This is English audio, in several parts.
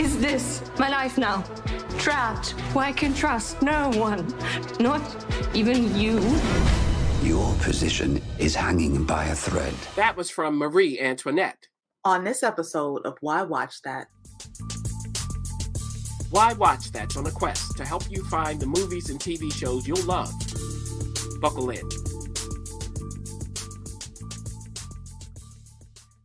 is this my life now? Trapped where I can trust no one, not even you. Your position is hanging by a thread. That was from Marie Antoinette. On this episode of Why Watch That, Why Watch That's on a quest to help you find the movies and TV shows you'll love. Buckle in.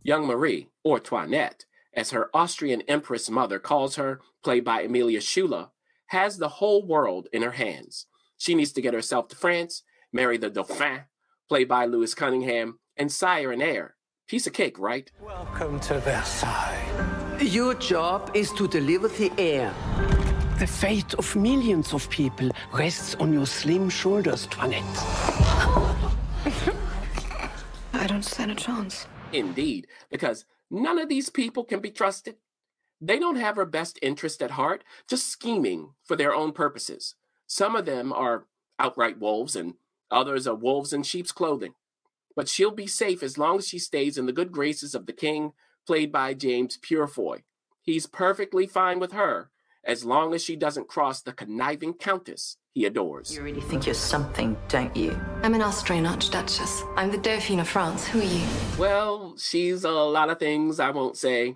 Young Marie, or Toinette, as her Austrian empress mother calls her, played by Emilia Schüle, has the whole world in her hands. She needs to get herself to France, marry the Dauphin, played by Louis Cunningham, and sire an heir. Piece of cake, right? Welcome to Versailles. Your job is to deliver the heir. The fate of millions of people rests on your slim shoulders, Toinette. I don't stand a chance. Indeed, because none of these people can be trusted. They don't have her best interest at heart, just scheming for their own purposes. Some of them are outright wolves, and others are wolves in sheep's clothing. But she'll be safe as long as she stays in the good graces of the king, played by James Purefoy. He's perfectly fine with her, as long as she doesn't cross the conniving countess he adores. You really think you're something, don't you? I'm an Austrian Archduchess. I'm the Dauphine of France. Who are you? Well, she's a lot of things I won't say,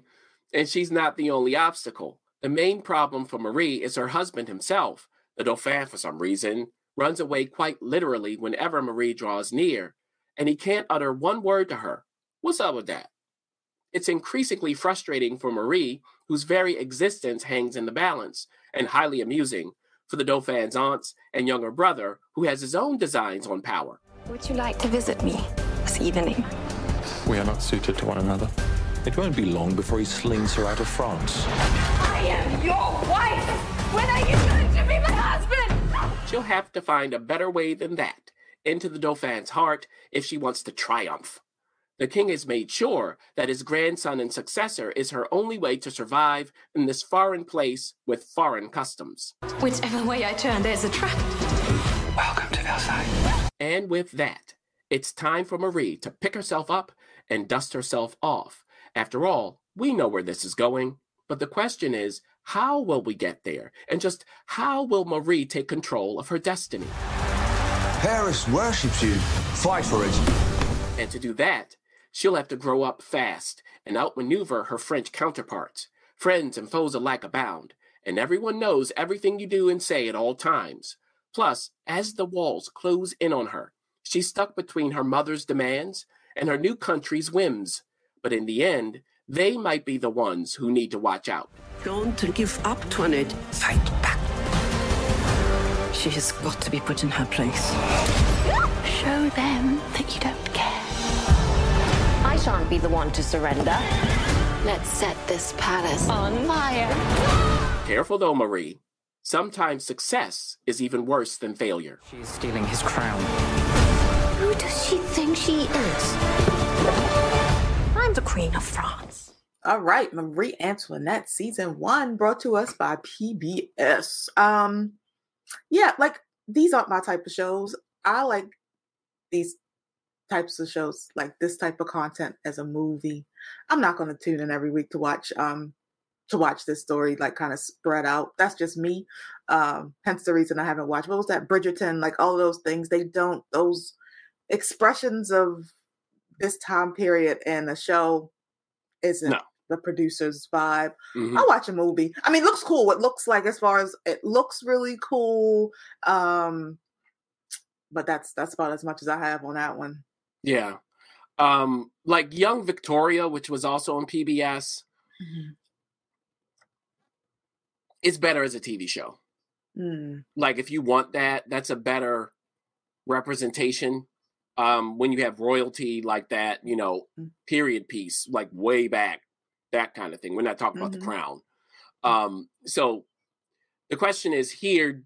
and she's not the only obstacle. The main problem for Marie is her husband himself. The Dauphin, for some reason, runs away quite literally whenever Marie draws near, and he can't utter one word to her. What's up with that? It's increasingly frustrating for Marie, whose very existence hangs in the balance, and highly amusing for the Dauphin's aunts and younger brother, who has his own designs on power. Would you like to visit me this evening? We are not suited to one another. It won't be long before he slings her out of France. I am your wife! When are you going to be my husband? She'll have to find a better way than that into the Dauphin's heart if she wants to triumph. The king has made sure that his grandson and successor is her only way to survive in this foreign place with foreign customs. Whichever way I turn, there's a trap. Welcome to Versailles. And with that, it's time for Marie to pick herself up and dust herself off. After all, we know where this is going, but the question is, how will we get there? And just how will Marie take control of her destiny? Paris worships you. Fight for it. And to do that, she'll have to grow up fast and outmaneuver her French counterparts. Friends and foes alike abound, and everyone knows everything you do and say at all times. Plus, as the walls close in on her, she's stuck between her mother's demands and her new country's whims. But in the end, they might be the ones who need to watch out. Don't give up, Toinette. Fight back. She has got to be put in her place. Show them that you don't care. I shan't be the one to surrender. Let's set this palace on fire. Careful though, Marie. Sometimes success is even worse than failure. She's stealing his crown. Who does she think she is? I'm the Queen of France. All right, Marie Antoinette season one brought to us by PBS. Um, yeah, like these aren't my type of shows. I like these types of shows, like this type of content as a movie. I'm not going to tune in every week to watch um to watch this story like kind of spread out. That's just me. Um, hence the reason I haven't watched. What was that? Bridgerton, like all those things. They don't those expressions of this time period and the show isn't No. the producer's vibe. Mhm. I'll watch a movie. I mean, it looks cool. It looks like as far as it looks really cool. Um, but that's that's about as much as I have on that one. Yeah. Um, like Young Victoria, which was also on PBS, it's better as a TV show. Mm. Like if you want that, that's a better representation. Um, when you have royalty like that, you know, Mm. period piece, like way back, that kind of thing. We're not talking about Mhm. the crown. Um, so the question is here,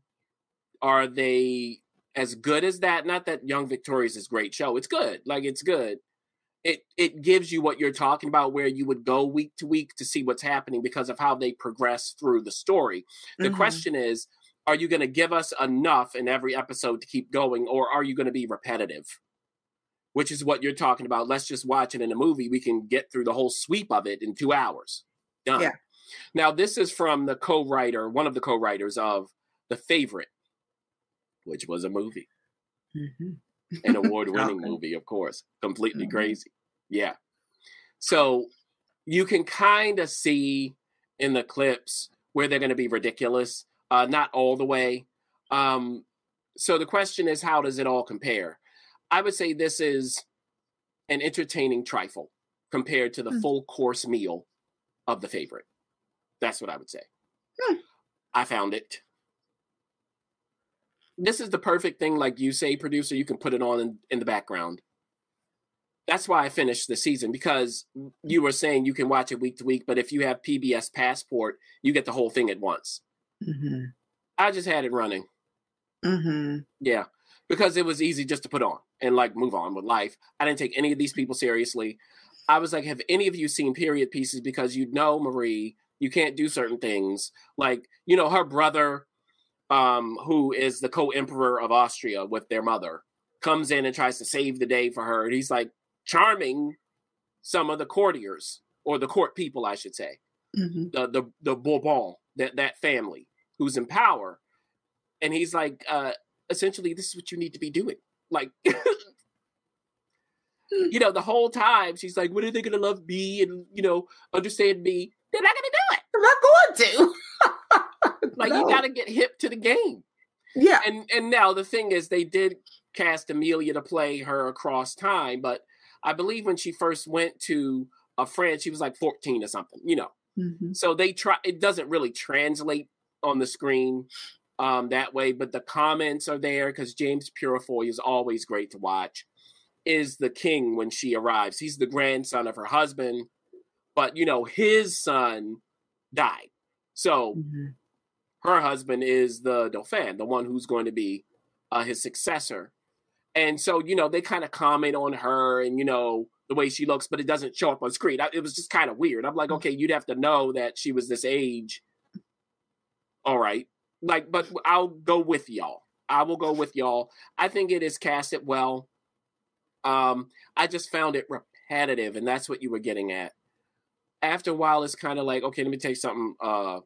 are they as good as that? Not that Young Victoria's is great show. It's good. Like it's good. It it gives you what you're talking about, where you would go week to week to see what's happening because of how they progress through the story. The Mhm. question is, are you going to give us enough in every episode to keep going, or are you going to be repetitive? Which is what you're talking about. Let's just watch it in a movie. We can get through the whole sweep of it in two hours. Done. Yeah. Now, this is from the co writer, one of the co writers of The Favorite, which was a movie, Mhm. an award winning Okay. movie, of course. Completely Mhm. crazy. Yeah. So you can kind of see in the clips where they're going to be ridiculous, uh, not all the way. Um, so the question is, how does it all compare? I would say this is an entertaining trifle compared to the Hmm. full course meal of the favorite. That's what I would say. Hmm. I found it. This is the perfect thing, like you say, producer. You can put it on in, in the background. That's why I finished the season because you were saying you can watch it week to week, but if you have PBS Passport, you get the whole thing at once. Mhm. I just had it running. Mhm. Yeah, because it was easy just to put on and like move on with life. I didn't take any of these people seriously. I was like, have any of you seen period pieces? Because you know, Marie, you can't do certain things. Like, you know, her brother, um, who is the co-emperor of Austria with their mother, comes in and tries to save the day for her. And he's like charming some of the courtiers or the court people, I should say Mhm. the the the Bourbon, that that family who's in power, and he's like, uh, essentially, this is what you need to be doing. Like, you know, the whole time she's like, when are they gonna love me and you know understand me? They're not gonna do it. I'm not going to. Like, No. you gotta get hip to the game. Yeah. And and now the thing is, they did cast Amelia to play her across time, but I believe when she first went to a France, she was like 14 or something. You know. Mhm. So they try. It doesn't really translate on the screen um, that way, but the comments are there because James Purefoy is always great to watch. Is the king when she arrives? He's the grandson of her husband, but you know his son died, so Mhm. Her husband is the Dauphin, the one who's going to be uh, his successor. And so, you know, they kind of comment on her and, you know, the way she looks, but it doesn't show up on screen. I, it was just kind of weird. I'm like, okay, you'd have to know that she was this age. All right. Like, but I'll go with y'all. I will go with y'all. I think it is casted well. Um, I just found it repetitive, and that's what you were getting at. After a while, it's kind of like, okay, let me tell you something. Uh,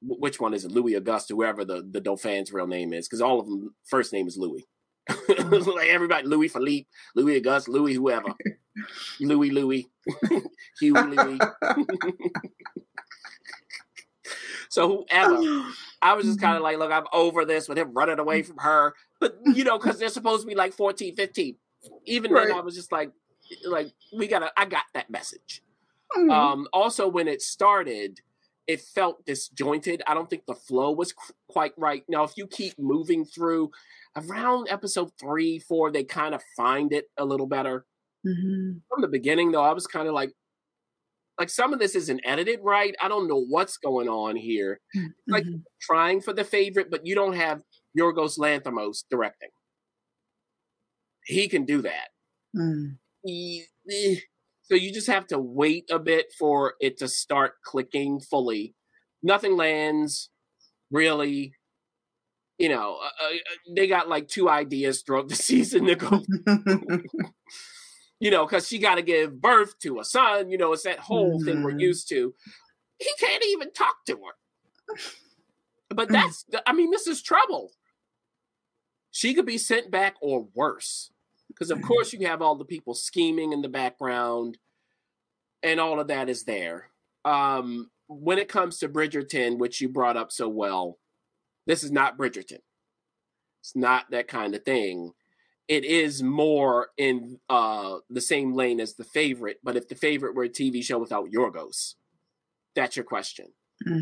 which one is it? Louis Auguste, whoever the the Dauphin's real name is, because all of them first name is Louis. like everybody, Louis Philippe, Louis Auguste, Louis whoever, Louis Louis, Hugh Louis. so whoever, I was just kind of like, look, I'm over this with him running away from her, but you know, because they're supposed to be like 14, 15. Even then, I was just like, like we gotta, I got that message. Mhm. Um, also, when it started, it felt disjointed. I don't think the flow was qu- quite right. Now, if you keep moving through around episode three, four, they kind of find it a little better. Mhm. From the beginning, though, I was kind of like, like some of this isn't edited right. I don't know what's going on here. Like Mhm. trying for the favorite, but you don't have Yorgos Lanthimos directing. He can do that. Mm. E- eh. So you just have to wait a bit for it to start clicking fully. Nothing lands, really. You know, uh, uh, they got like two ideas throughout the season to go. You know, because she got to give birth to a son. You know, it's that whole thing we're Mhm. used to. He can't even talk to her. But that's, I mean, this is trouble. She could be sent back or worse. Because, of course, you have all the people scheming in the background, and all of that is there. Um, when it comes to Bridgerton, which you brought up so well, this is not Bridgerton. It's not that kind of thing. It is more in uh, the same lane as the favorite, but if the favorite were a TV show without Yorgos, that's your question.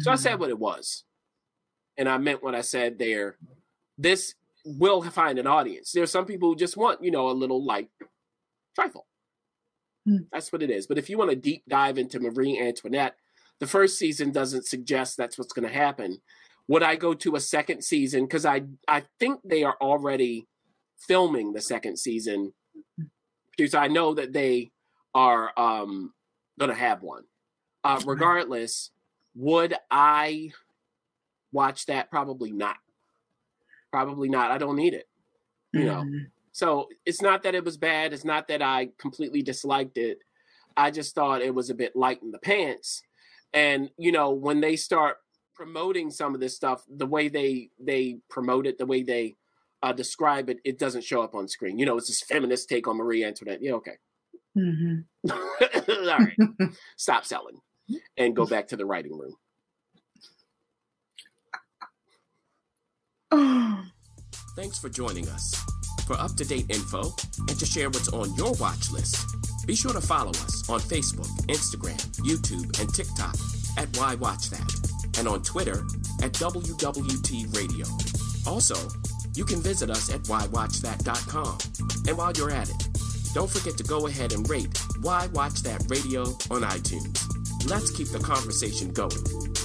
So I said what it was. And I meant what I said there. This will find an audience. There are some people who just want, you know, a little like trifle. Hmm. That's what it is. But if you want to deep dive into Marie Antoinette, the first season doesn't suggest that's what's going to happen. Would I go to a second season? Because I I think they are already filming the second season. Because I know that they are um, going to have one. Uh, regardless, would I watch that? Probably not. Probably not. I don't need it. You know. Mhm. So it's not that it was bad. It's not that I completely disliked it. I just thought it was a bit light in the pants. And you know, when they start promoting some of this stuff, the way they they promote it, the way they uh, describe it, it doesn't show up on screen. You know, it's this feminist take on Marie Antoinette. Yeah, okay. Mm-hmm. All right. Stop selling and go back to the writing room. Thanks for joining us. For up to date info and to share what's on your watch list, be sure to follow us on Facebook, Instagram, YouTube, and TikTok at Why Watch That, and on Twitter at WWT Radio. Also, you can visit us at whywatchthat.com. And while you're at it, don't forget to go ahead and rate Why Watch That Radio on iTunes. Let's keep the conversation going.